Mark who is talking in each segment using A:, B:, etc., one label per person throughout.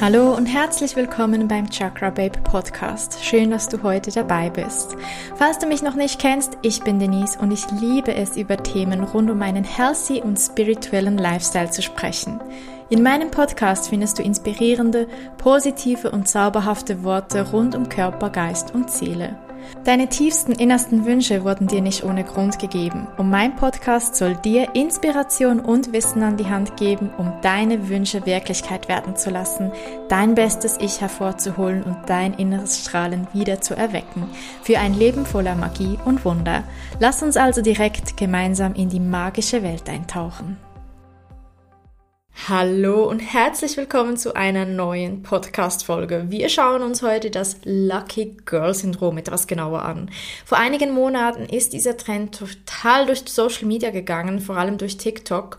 A: Hallo und herzlich willkommen beim Chakra Babe Podcast. Schön, dass du heute dabei bist. Falls du mich noch nicht kennst, ich bin Denise und ich liebe es, über Themen rund um einen healthy und spirituellen Lifestyle zu sprechen. In meinem Podcast findest du inspirierende, positive und zauberhafte Worte rund um Körper, Geist und Seele. Deine tiefsten innersten Wünsche wurden dir nicht ohne Grund gegeben und mein Podcast soll dir Inspiration und Wissen an die Hand geben, um deine Wünsche Wirklichkeit werden zu lassen, dein bestes Ich hervorzuholen und dein inneres Strahlen wieder zu erwecken, für ein Leben voller Magie und Wunder. Lass uns also direkt gemeinsam in die magische Welt eintauchen. Hallo und herzlich willkommen zu einer neuen Podcast-Folge. Wir schauen uns heute das Lucky Girl Syndrom etwas genauer an. Vor einigen Monaten ist dieser Trend total durch Social Media gegangen, vor allem durch TikTok.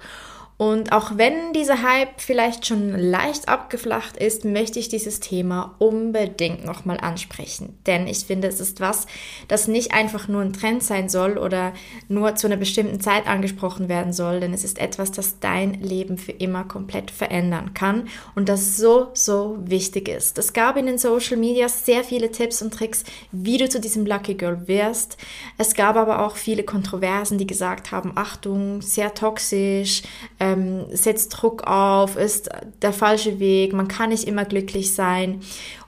A: Und auch wenn dieser Hype vielleicht schon leicht abgeflacht ist, möchte ich dieses Thema unbedingt nochmal ansprechen. Denn ich finde, es ist was, das nicht einfach nur ein Trend sein soll oder nur zu einer bestimmten Zeit angesprochen werden soll, denn es ist etwas, das dein Leben für immer komplett verändern kann und das so, so wichtig ist. Es gab in den Social Media sehr viele Tipps und Tricks, wie du zu diesem Lucky Girl wirst. Es gab aber auch viele Kontroversen, die gesagt haben, Achtung, sehr toxisch, ähm, setzt Druck auf, ist der falsche Weg, man kann nicht immer glücklich sein.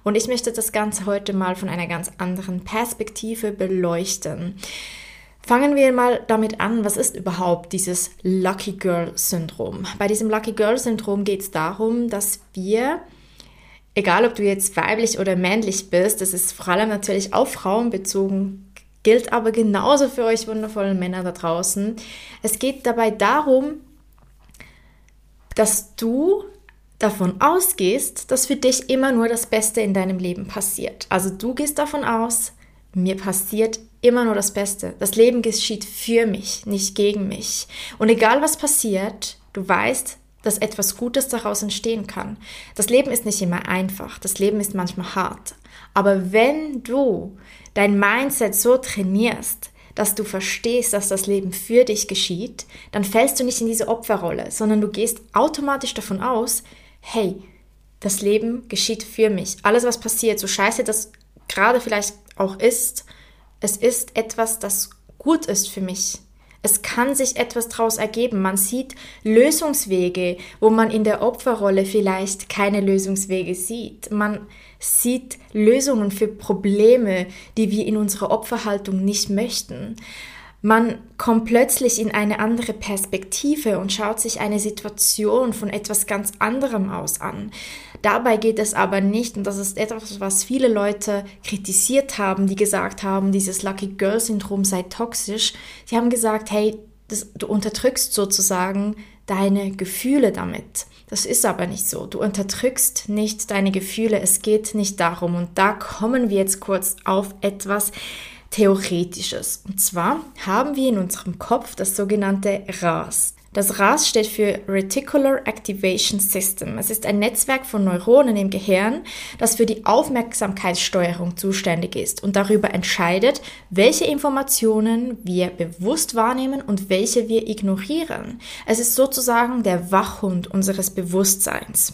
A: Und ich möchte das Ganze heute mal von einer ganz anderen Perspektive beleuchten. Fangen wir mal damit an, was ist überhaupt dieses Lucky Girl Syndrom? Bei diesem Lucky Girl Syndrom geht es darum, dass wir, egal ob du jetzt weiblich oder männlich bist, das ist vor allem natürlich auf Frauen bezogen, gilt aber genauso für euch wundervollen Männer da draußen. Es geht dabei darum, dass du davon ausgehst, dass für dich immer nur das Beste in deinem Leben passiert. Also du gehst davon aus, mir passiert immer nur das Beste. Das Leben geschieht für mich, nicht gegen mich. Und egal was passiert, du weißt, dass etwas Gutes daraus entstehen kann. Das Leben ist nicht immer einfach, das Leben ist manchmal hart. Aber wenn du dein Mindset so trainierst, dass du verstehst, dass das Leben für dich geschieht, dann fällst du nicht in diese Opferrolle, sondern du gehst automatisch davon aus, hey, das Leben geschieht für mich. Alles, was passiert, so scheiße das gerade vielleicht auch ist, es ist etwas, das gut ist für mich. Es kann sich etwas daraus ergeben. Man sieht Lösungswege, wo man in der Opferrolle vielleicht keine Lösungswege sieht. Man sieht Lösungen für Probleme, die wir in unserer Opferhaltung nicht möchten. Man kommt plötzlich in eine andere Perspektive und schaut sich eine Situation von etwas ganz anderem aus an. Dabei geht es aber nicht, und das ist etwas, was viele Leute kritisiert haben, die gesagt haben, dieses Lucky Girl Syndrom sei toxisch. Sie haben gesagt, hey, das, du unterdrückst sozusagen deine Gefühle damit. Das ist aber nicht so. Du unterdrückst nicht deine Gefühle. Es geht nicht darum. Und da kommen wir jetzt kurz auf etwas, Theoretisches. Und zwar haben wir in unserem Kopf das sogenannte RAS. Das RAS steht für Reticular Activation System. Es ist ein Netzwerk von Neuronen im Gehirn, das für die Aufmerksamkeitssteuerung zuständig ist und darüber entscheidet, welche Informationen wir bewusst wahrnehmen und welche wir ignorieren. Es ist sozusagen der Wachhund unseres Bewusstseins.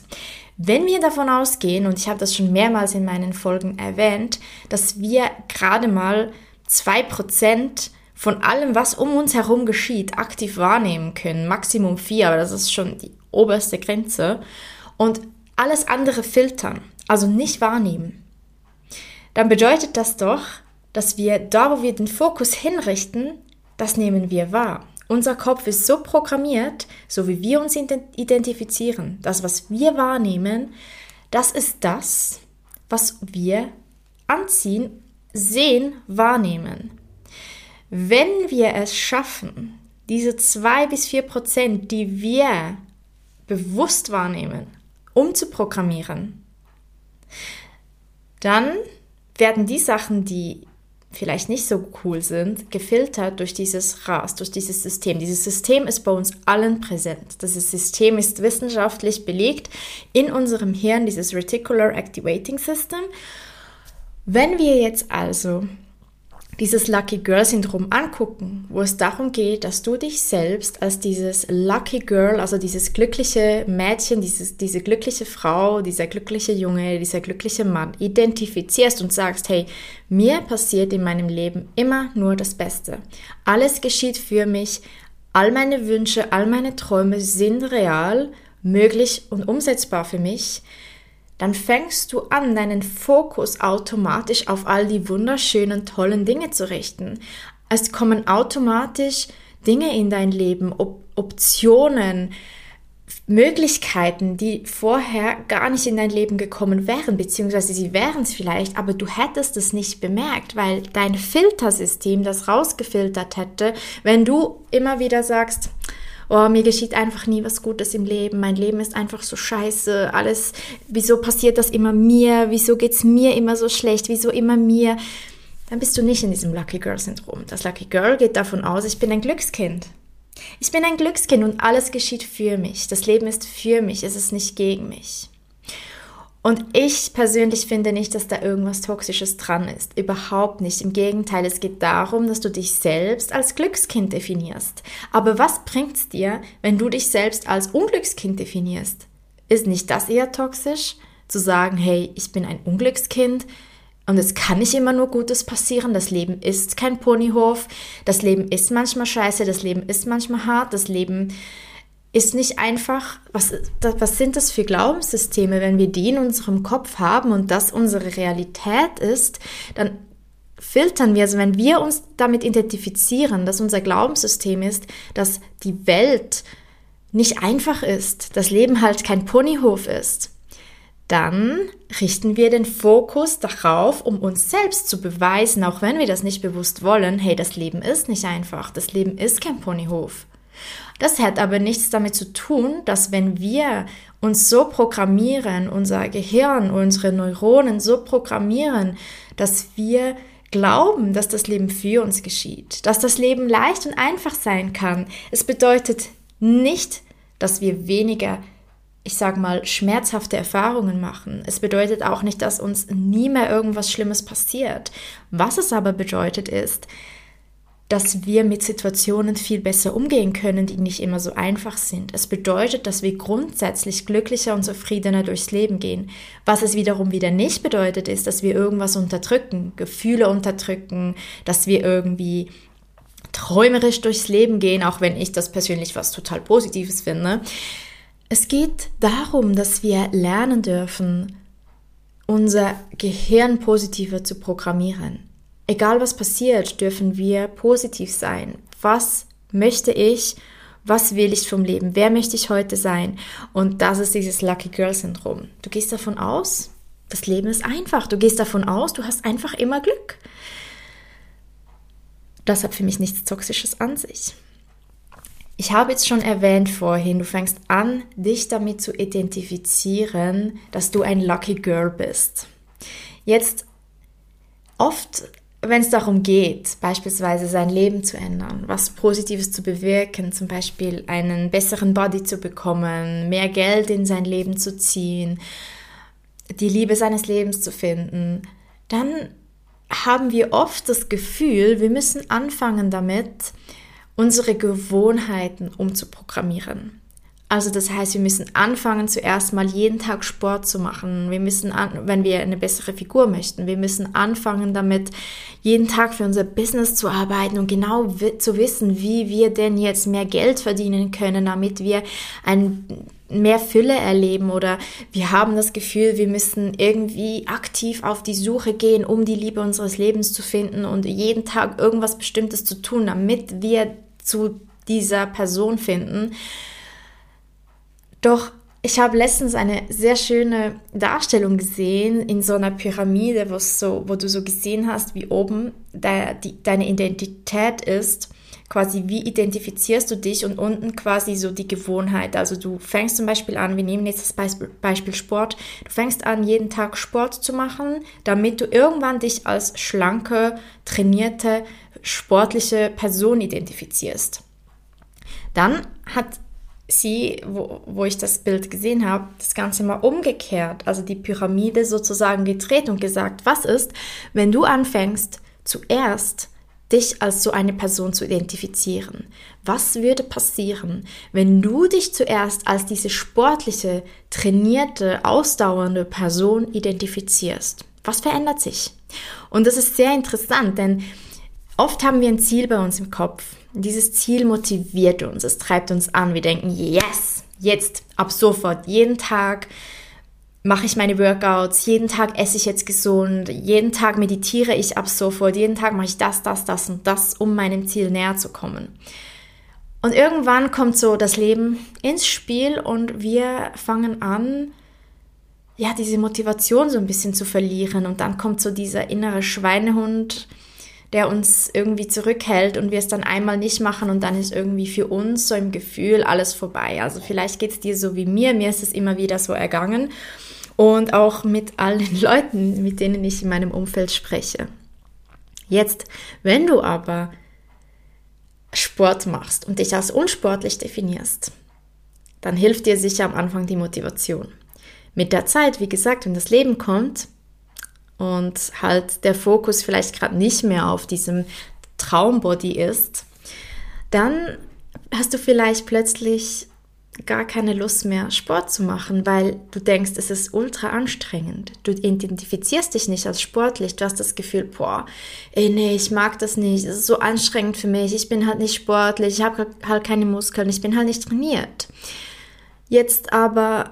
A: Wenn wir davon ausgehen, und ich habe das schon mehrmals in meinen Folgen erwähnt, dass wir gerade mal zwei Prozent von allem, was um uns herum geschieht, aktiv wahrnehmen können. Maximum vier, aber das ist schon die oberste Grenze. Und alles andere filtern, also nicht wahrnehmen. Dann bedeutet das doch, dass wir da, wo wir den Fokus hinrichten, das nehmen wir wahr. Unser Kopf ist so programmiert, so wie wir uns identifizieren. Das, was wir wahrnehmen, das ist das, was wir anziehen Sehen wahrnehmen. Wenn wir es schaffen, diese zwei bis vier Prozent, die wir bewusst wahrnehmen, umzuprogrammieren, dann werden die Sachen, die vielleicht nicht so cool sind, gefiltert durch dieses RAS, durch dieses System. Dieses System ist bei uns allen präsent. Dieses System ist wissenschaftlich belegt in unserem Hirn, dieses Reticular Activating System. Wenn wir jetzt also dieses Lucky Girl Syndrom angucken, wo es darum geht, dass du dich selbst als dieses Lucky Girl, also dieses glückliche Mädchen, dieses, diese glückliche Frau, dieser glückliche Junge, dieser glückliche Mann identifizierst und sagst, hey, mir passiert in meinem Leben immer nur das Beste. Alles geschieht für mich, all meine Wünsche, all meine Träume sind real, möglich und umsetzbar für mich dann fängst du an, deinen Fokus automatisch auf all die wunderschönen, tollen Dinge zu richten. Es kommen automatisch Dinge in dein Leben, Op Optionen, Möglichkeiten, die vorher gar nicht in dein Leben gekommen wären, beziehungsweise sie wären es vielleicht, aber du hättest es nicht bemerkt, weil dein Filtersystem das rausgefiltert hätte, wenn du immer wieder sagst, oh, mir geschieht einfach nie was Gutes im Leben, mein Leben ist einfach so scheiße, alles, wieso passiert das immer mir, wieso geht es mir immer so schlecht, wieso immer mir, dann bist du nicht in diesem Lucky Girl Syndrom. Das Lucky Girl geht davon aus, ich bin ein Glückskind. Ich bin ein Glückskind und alles geschieht für mich. Das Leben ist für mich, es ist nicht gegen mich. Und ich persönlich finde nicht, dass da irgendwas Toxisches dran ist. Überhaupt nicht. Im Gegenteil, es geht darum, dass du dich selbst als Glückskind definierst. Aber was bringt es dir, wenn du dich selbst als Unglückskind definierst? Ist nicht das eher toxisch? Zu sagen, hey, ich bin ein Unglückskind und es kann nicht immer nur Gutes passieren. Das Leben ist kein Ponyhof. Das Leben ist manchmal scheiße. Das Leben ist manchmal hart. Das Leben ist nicht einfach, was, was sind das für Glaubenssysteme, wenn wir die in unserem Kopf haben und das unsere Realität ist, dann filtern wir, also wenn wir uns damit identifizieren, dass unser Glaubenssystem ist, dass die Welt nicht einfach ist, das Leben halt kein Ponyhof ist, dann richten wir den Fokus darauf, um uns selbst zu beweisen, auch wenn wir das nicht bewusst wollen, hey, das Leben ist nicht einfach, das Leben ist kein Ponyhof. Das hat aber nichts damit zu tun, dass wenn wir uns so programmieren, unser Gehirn, unsere Neuronen so programmieren, dass wir glauben, dass das Leben für uns geschieht, dass das Leben leicht und einfach sein kann. Es bedeutet nicht, dass wir weniger, ich sag mal, schmerzhafte Erfahrungen machen. Es bedeutet auch nicht, dass uns nie mehr irgendwas Schlimmes passiert. Was es aber bedeutet ist, dass wir mit Situationen viel besser umgehen können, die nicht immer so einfach sind. Es bedeutet, dass wir grundsätzlich glücklicher und zufriedener durchs Leben gehen. Was es wiederum wieder nicht bedeutet, ist, dass wir irgendwas unterdrücken, Gefühle unterdrücken, dass wir irgendwie träumerisch durchs Leben gehen, auch wenn ich das persönlich was total Positives finde. Es geht darum, dass wir lernen dürfen, unser Gehirn positiver zu programmieren. Egal was passiert, dürfen wir positiv sein. Was möchte ich? Was will ich vom Leben? Wer möchte ich heute sein? Und das ist dieses Lucky Girl Syndrom. Du gehst davon aus, das Leben ist einfach. Du gehst davon aus, du hast einfach immer Glück. Das hat für mich nichts Toxisches an sich. Ich habe jetzt schon erwähnt vorhin, du fängst an, dich damit zu identifizieren, dass du ein Lucky Girl bist. Jetzt oft wenn es darum geht, beispielsweise sein Leben zu ändern, was Positives zu bewirken, zum Beispiel einen besseren Body zu bekommen, mehr Geld in sein Leben zu ziehen, die Liebe seines Lebens zu finden, dann haben wir oft das Gefühl, wir müssen anfangen damit, unsere Gewohnheiten umzuprogrammieren. Also das heißt, wir müssen anfangen, zuerst mal jeden Tag Sport zu machen. Wir müssen, an, wenn wir eine bessere Figur möchten, wir müssen anfangen damit, jeden Tag für unser Business zu arbeiten und genau zu wissen, wie wir denn jetzt mehr Geld verdienen können, damit wir ein mehr Fülle erleben oder wir haben das Gefühl, wir müssen irgendwie aktiv auf die Suche gehen, um die Liebe unseres Lebens zu finden und jeden Tag irgendwas Bestimmtes zu tun, damit wir zu dieser Person finden. Doch ich habe letztens eine sehr schöne Darstellung gesehen in so einer Pyramide, so, wo du so gesehen hast, wie oben de, die, deine Identität ist. Quasi, wie identifizierst du dich und unten quasi so die Gewohnheit. Also du fängst zum Beispiel an, wir nehmen jetzt das Beispiel, Sport, du fängst an, jeden Tag Sport zu machen, damit du irgendwann dich als schlanke, trainierte, sportliche Person identifizierst. Dann hat sie, wo, wo ich das Bild gesehen habe, das Ganze mal umgekehrt, also die Pyramide sozusagen gedreht und gesagt, was ist, wenn du anfängst, zuerst dich als so eine Person zu identifizieren. Was würde passieren, wenn du dich zuerst als diese sportliche, trainierte, ausdauernde Person identifizierst? Was verändert sich? Und das ist sehr interessant, denn oft haben wir ein Ziel bei uns im Kopf. Dieses Ziel motiviert uns, es treibt uns an. Wir denken, yes, jetzt, ab sofort, jeden Tag mache ich meine Workouts, jeden Tag esse ich jetzt gesund, jeden Tag meditiere ich ab sofort, jeden Tag mache ich das, das, das und das, um meinem Ziel näher zu kommen. Und irgendwann kommt so das Leben ins Spiel und wir fangen an, ja, diese Motivation so ein bisschen zu verlieren. Und dann kommt so dieser innere Schweinehund, der uns irgendwie zurückhält und wir es dann einmal nicht machen und dann ist irgendwie für uns so im Gefühl alles vorbei. Also vielleicht geht es dir so wie mir, mir ist es immer wieder so ergangen und auch mit allen Leuten, mit denen ich in meinem Umfeld spreche. Jetzt, wenn du aber Sport machst und dich als unsportlich definierst, dann hilft dir sicher am Anfang die Motivation. Mit der Zeit, wie gesagt, wenn das Leben kommt und halt der Fokus vielleicht gerade nicht mehr auf diesem Traumbody ist, dann hast du vielleicht plötzlich gar keine Lust mehr, Sport zu machen, weil du denkst, es ist ultra anstrengend. Du identifizierst dich nicht als sportlich. Du hast das Gefühl, boah, ey, nee, ich mag das nicht. Es ist so anstrengend für mich. Ich bin halt nicht sportlich. Ich habe halt keine Muskeln. Ich bin halt nicht trainiert. Jetzt aber,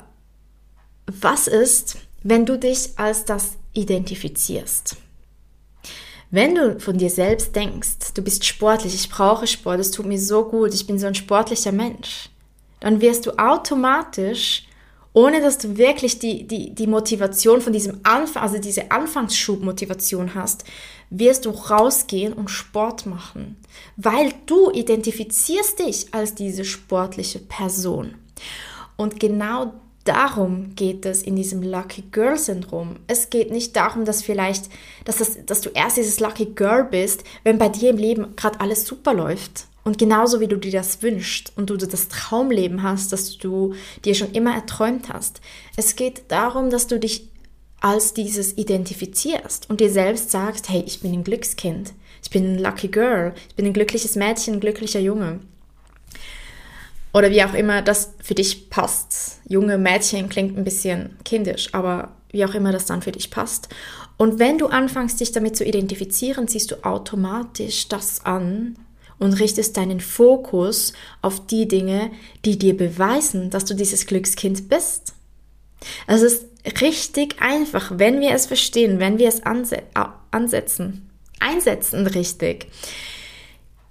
A: was ist, wenn du dich als das identifizierst? Wenn du von dir selbst denkst, du bist sportlich, ich brauche Sport, es tut mir so gut, ich bin so ein sportlicher Mensch, dann wirst du automatisch, ohne dass du wirklich die, die, die Motivation von diesem Anfang, also diese Anfangsschubmotivation hast, wirst du rausgehen und Sport machen, weil du identifizierst dich als diese sportliche Person. Und genau darum geht es in diesem Lucky Girl Syndrom. Es geht nicht darum, dass vielleicht, dass, das, dass du erst dieses Lucky Girl bist, wenn bei dir im Leben gerade alles super läuft und genauso wie du dir das wünschst und du das Traumleben hast, das du dir schon immer erträumt hast. Es geht darum, dass du dich als dieses identifizierst und dir selbst sagst, hey, ich bin ein Glückskind, ich bin ein Lucky Girl, ich bin ein glückliches Mädchen, ein glücklicher Junge. Oder wie auch immer das für dich passt. Junge Mädchen klingt ein bisschen kindisch, aber wie auch immer das dann für dich passt. Und wenn du anfängst, dich damit zu identifizieren, ziehst du automatisch das an, und richtest deinen Fokus auf die Dinge, die dir beweisen, dass du dieses Glückskind bist. Es ist richtig einfach, wenn wir es verstehen, wenn wir es anse ansetzen, einsetzen richtig.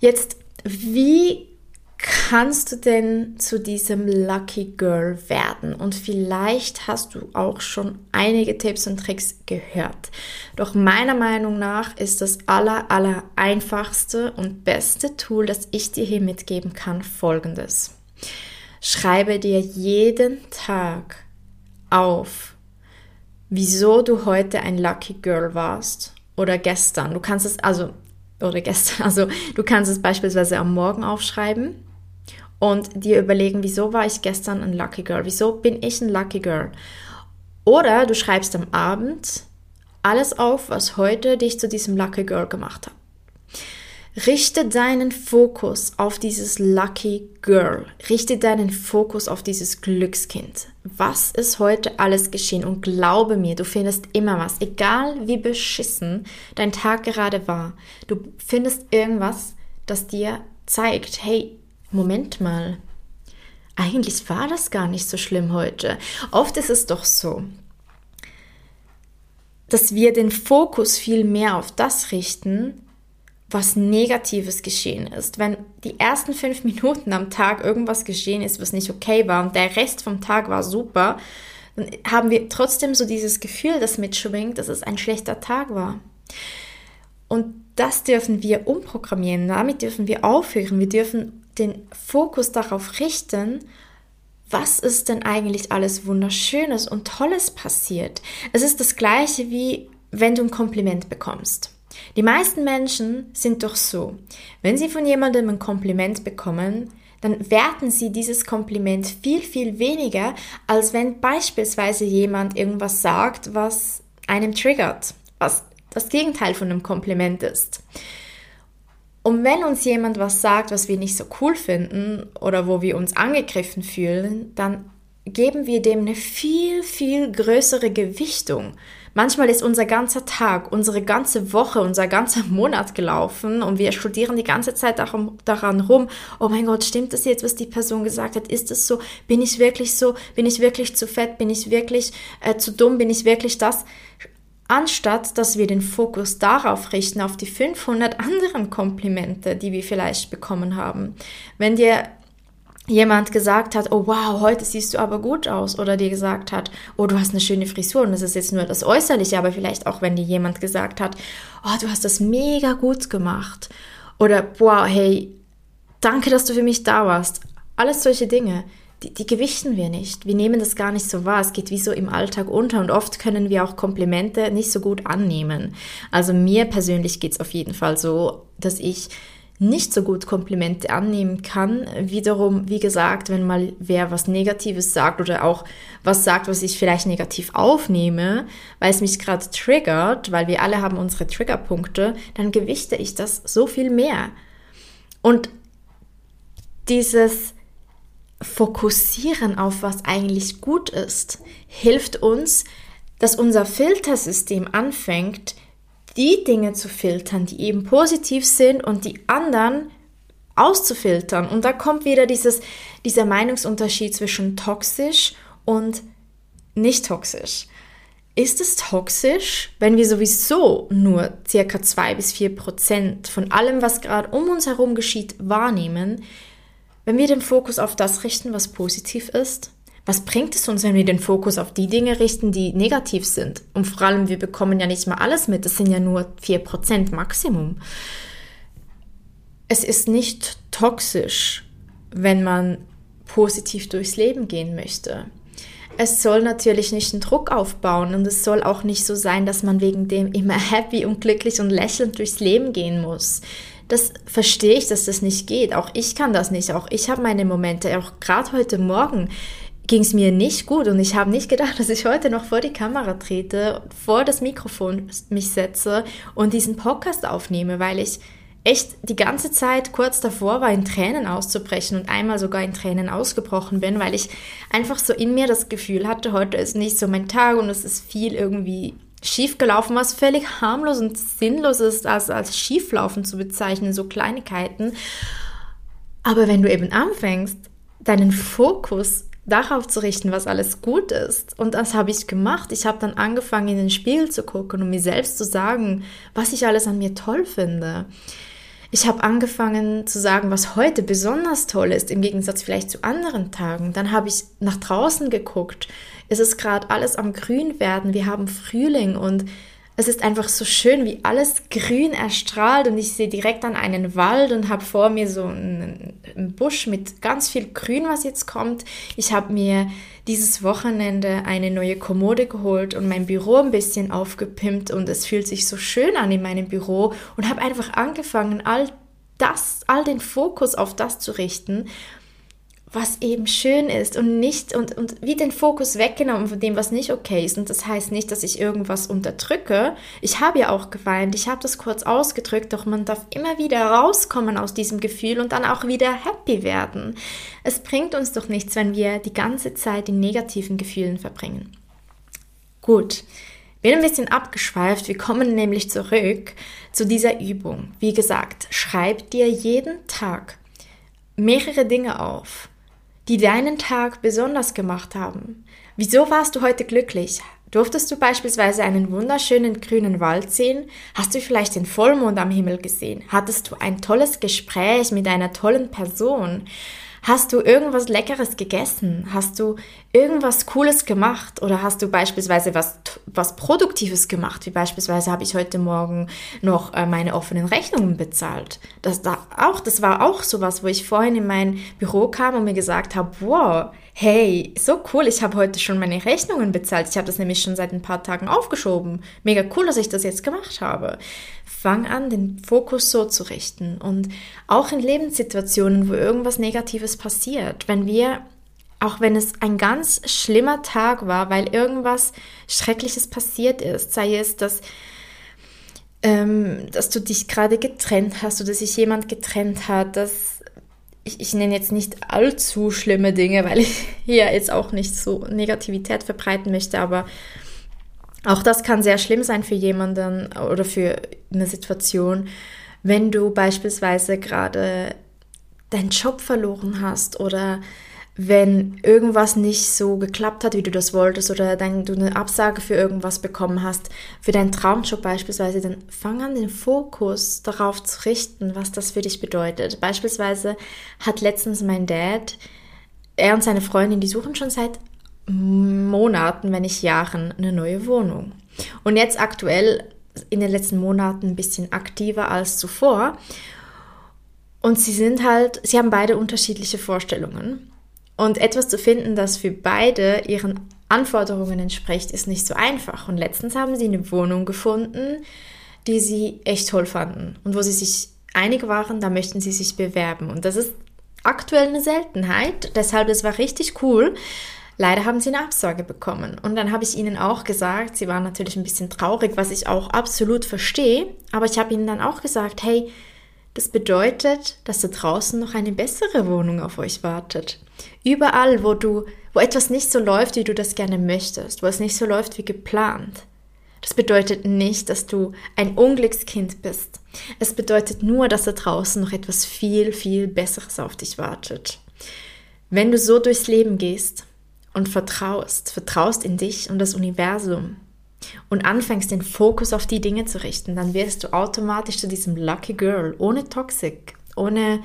A: Jetzt, wie kannst du denn zu diesem Lucky Girl werden? Und vielleicht hast du auch schon einige Tipps und Tricks gehört. Doch meiner Meinung nach ist das aller, aller einfachste und beste Tool, das ich dir hier mitgeben kann, folgendes. Schreibe dir jeden Tag auf, wieso du heute ein Lucky Girl warst oder gestern. Du kannst es also oder gestern, also du kannst es beispielsweise am Morgen aufschreiben und dir überlegen, wieso war ich gestern ein Lucky Girl? Wieso bin ich ein Lucky Girl? Oder du schreibst am Abend alles auf, was heute dich zu diesem Lucky Girl gemacht hat. Richte deinen Fokus auf dieses Lucky Girl. Richte deinen Fokus auf dieses Glückskind. Was ist heute alles geschehen? Und glaube mir, du findest immer was. Egal wie beschissen dein Tag gerade war. Du findest irgendwas, das dir zeigt, hey, Moment mal, eigentlich war das gar nicht so schlimm heute. Oft ist es doch so, dass wir den Fokus viel mehr auf das richten, was Negatives geschehen ist. Wenn die ersten fünf Minuten am Tag irgendwas geschehen ist, was nicht okay war und der Rest vom Tag war super, dann haben wir trotzdem so dieses Gefühl, das mitschwingt, dass es ein schlechter Tag war. Und das dürfen wir umprogrammieren, damit dürfen wir aufhören, wir dürfen den Fokus darauf richten, was ist denn eigentlich alles Wunderschönes und Tolles passiert. Es ist das gleiche wie wenn du ein Kompliment bekommst. Die meisten Menschen sind doch so, wenn sie von jemandem ein Kompliment bekommen, dann werten sie dieses Kompliment viel, viel weniger, als wenn beispielsweise jemand irgendwas sagt, was einem triggert, was das Gegenteil von einem Kompliment ist. Und wenn uns jemand was sagt, was wir nicht so cool finden oder wo wir uns angegriffen fühlen, dann geben wir dem eine viel, viel größere Gewichtung. Manchmal ist unser ganzer Tag, unsere ganze Woche, unser ganzer Monat gelaufen und wir studieren die ganze Zeit daran, daran rum, oh mein Gott, stimmt das jetzt, was die Person gesagt hat? Ist es so? Bin ich wirklich so? Bin ich wirklich zu fett? Bin ich wirklich äh, zu dumm? Bin ich wirklich das? Anstatt dass wir den Fokus darauf richten, auf die 500 anderen Komplimente, die wir vielleicht bekommen haben. Wenn dir jemand gesagt hat, oh wow, heute siehst du aber gut aus, oder dir gesagt hat, oh du hast eine schöne Frisur, und das ist jetzt nur das Äußerliche, aber vielleicht auch, wenn dir jemand gesagt hat, oh du hast das mega gut gemacht, oder wow, hey, danke, dass du für mich da warst. Alles solche Dinge die, die gewichten wir nicht. Wir nehmen das gar nicht so wahr. Es geht wie so im Alltag unter und oft können wir auch Komplimente nicht so gut annehmen. Also mir persönlich geht es auf jeden Fall so, dass ich nicht so gut Komplimente annehmen kann. Wiederum, wie gesagt, wenn mal wer was Negatives sagt oder auch was sagt, was ich vielleicht negativ aufnehme, weil es mich gerade triggert, weil wir alle haben unsere Triggerpunkte, dann gewichte ich das so viel mehr. Und dieses Fokussieren auf was eigentlich gut ist, hilft uns, dass unser Filtersystem anfängt, die Dinge zu filtern, die eben positiv sind und die anderen auszufiltern. Und da kommt wieder dieses, dieser Meinungsunterschied zwischen toxisch und nicht toxisch. Ist es toxisch, wenn wir sowieso nur circa zwei bis vier Prozent von allem, was gerade um uns herum geschieht, wahrnehmen? Wenn wir den Fokus auf das richten, was positiv ist, was bringt es uns, wenn wir den Fokus auf die Dinge richten, die negativ sind? Und vor allem, wir bekommen ja nicht mal alles mit, das sind ja nur 4% Maximum. Es ist nicht toxisch, wenn man positiv durchs Leben gehen möchte. Es soll natürlich nicht einen Druck aufbauen und es soll auch nicht so sein, dass man wegen dem immer happy und glücklich und lächelnd durchs Leben gehen muss das verstehe ich, dass das nicht geht. Auch ich kann das nicht. Auch ich habe meine Momente. Auch gerade heute Morgen ging es mir nicht gut und ich habe nicht gedacht, dass ich heute noch vor die Kamera trete, vor das Mikrofon mich setze und diesen Podcast aufnehme, weil ich echt die ganze Zeit kurz davor war, in Tränen auszubrechen und einmal sogar in Tränen ausgebrochen bin, weil ich einfach so in mir das Gefühl hatte, heute ist nicht so mein Tag und es ist viel irgendwie schiefgelaufen, was völlig harmlos und sinnlos ist, als, als schieflaufen zu bezeichnen, so Kleinigkeiten. Aber wenn du eben anfängst, deinen Fokus darauf zu richten, was alles gut ist. Und das habe ich gemacht. Ich habe dann angefangen, in den Spiegel zu gucken und mir selbst zu sagen, was ich alles an mir toll finde. Ich habe angefangen zu sagen, was heute besonders toll ist, im Gegensatz vielleicht zu anderen Tagen. Dann habe ich nach draußen geguckt, es ist gerade alles am Grün werden. Wir haben Frühling und es ist einfach so schön, wie alles grün erstrahlt und ich sehe direkt an einen Wald und habe vor mir so einen, einen, Busch mit ganz viel Grün, was jetzt kommt. Ich habe mir dieses Wochenende eine neue Kommode geholt und mein Büro ein bisschen aufgepimpt und es fühlt sich so schön an in meinem Büro und habe einfach angefangen, all das, all den Fokus auf das zu richten was eben schön ist und nicht und, und wie den Fokus weggenommen von dem, was nicht okay ist. Und das heißt nicht, dass ich irgendwas unterdrücke. Ich habe ja auch geweint, ich habe das kurz ausgedrückt, doch man darf immer wieder rauskommen aus diesem Gefühl und dann auch wieder happy werden. Es bringt uns doch nichts, wenn wir die ganze Zeit in negativen Gefühlen verbringen. Gut. Bin ein bisschen abgeschweift. Wir kommen nämlich zurück zu dieser Übung. Wie gesagt, schreib dir jeden Tag mehrere Dinge auf, die deinen Tag besonders gemacht haben. Wieso warst du heute glücklich? Durftest du beispielsweise einen wunderschönen grünen Wald sehen? Hast du vielleicht den Vollmond am Himmel gesehen? Hattest du ein tolles Gespräch mit einer tollen Person? Hast du irgendwas Leckeres gegessen? Hast du irgendwas Cooles gemacht? Oder hast du beispielsweise was, was Produktives gemacht? Wie beispielsweise habe ich heute Morgen noch äh, meine offenen Rechnungen bezahlt. Das, da auch, das war auch sowas, wo ich vorhin in mein Büro kam und mir gesagt habe, wow, hey, so cool, ich habe heute schon meine Rechnungen bezahlt. Ich habe das nämlich schon seit ein paar Tagen aufgeschoben. Mega cool, dass ich das jetzt gemacht habe fang an, den Fokus so zu richten. Und auch in Lebenssituationen, wo irgendwas Negatives passiert, wenn wir, auch wenn es ein ganz schlimmer Tag war, weil irgendwas Schreckliches passiert ist, sei es, dass ähm, dass du dich gerade getrennt hast oder sich jemand getrennt hat, dass ich, ich nenne jetzt nicht allzu schlimme Dinge, weil ich hier jetzt auch nicht so Negativität verbreiten möchte, aber auch das kann sehr schlimm sein für jemanden oder für eine Situation, wenn du beispielsweise gerade deinen Job verloren hast oder wenn irgendwas nicht so geklappt hat, wie du das wolltest, oder dann du eine Absage für irgendwas bekommen hast, für deinen Traumjob beispielsweise, dann fang an, den Fokus darauf zu richten, was das für dich bedeutet. Beispielsweise hat letztens mein Dad, er und seine Freundin, die suchen schon seit Monaten, wenn nicht Jahren, eine neue Wohnung. Und jetzt aktuell in den letzten Monaten ein bisschen aktiver als zuvor. Und sie sind halt, sie haben beide unterschiedliche Vorstellungen. Und etwas zu finden, das für beide ihren Anforderungen entspricht, ist nicht so einfach. Und letztens haben sie eine Wohnung gefunden, die sie echt toll fanden und wo sie sich einig waren, da möchten sie sich bewerben. Und das ist aktuell eine Seltenheit, deshalb es war richtig cool. Leider haben sie eine Absage bekommen. Und dann habe ich ihnen auch gesagt, sie waren natürlich ein bisschen traurig, was ich auch absolut verstehe, aber ich habe ihnen dann auch gesagt, hey, das bedeutet, dass da draußen noch eine bessere Wohnung auf euch wartet. Überall, wo du, wo etwas nicht so läuft, wie du das gerne möchtest, wo es nicht so läuft wie geplant. Das bedeutet nicht, dass du ein Unglückskind bist. Es bedeutet nur, dass da draußen noch etwas viel, viel Besseres auf dich wartet. Wenn du so durchs Leben gehst und vertraust, vertraust in dich und das Universum, und anfängst, den Fokus auf die Dinge zu richten, dann wirst du automatisch zu diesem Lucky Girl, ohne Toxic, ohne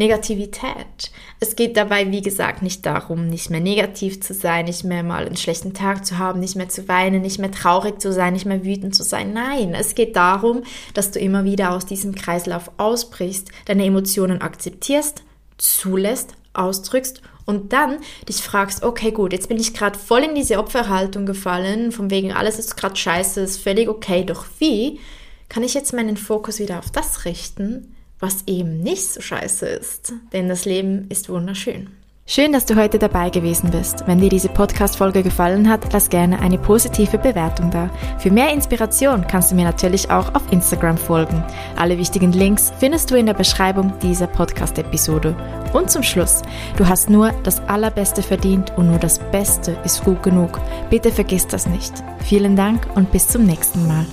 A: Negativität. Es geht dabei, wie gesagt, nicht darum, nicht mehr negativ zu sein, nicht mehr mal einen schlechten Tag zu haben, nicht mehr zu weinen, nicht mehr traurig zu sein, nicht mehr wütend zu sein. Nein, es geht darum, dass du immer wieder aus diesem Kreislauf ausbrichst, deine Emotionen akzeptierst, zulässt, ausdrückst und dann dich fragst, okay, gut, jetzt bin ich gerade voll in diese Opferhaltung gefallen, von wegen alles ist gerade scheiße, ist völlig okay, doch wie kann ich jetzt meinen Fokus wieder auf das richten, was eben nicht so scheiße ist? Denn das Leben ist wunderschön.
B: Schön, dass du heute dabei gewesen bist. Wenn dir diese Podcast-Folge gefallen hat, lass gerne eine positive Bewertung da. Für mehr Inspiration kannst du mir natürlich auch auf Instagram folgen. Alle wichtigen Links findest du in der Beschreibung dieser Podcast-Episode. Und zum Schluss, du hast nur das Allerbeste verdient und nur das Beste ist gut genug. Bitte vergiss das nicht. Vielen Dank und bis zum nächsten Mal.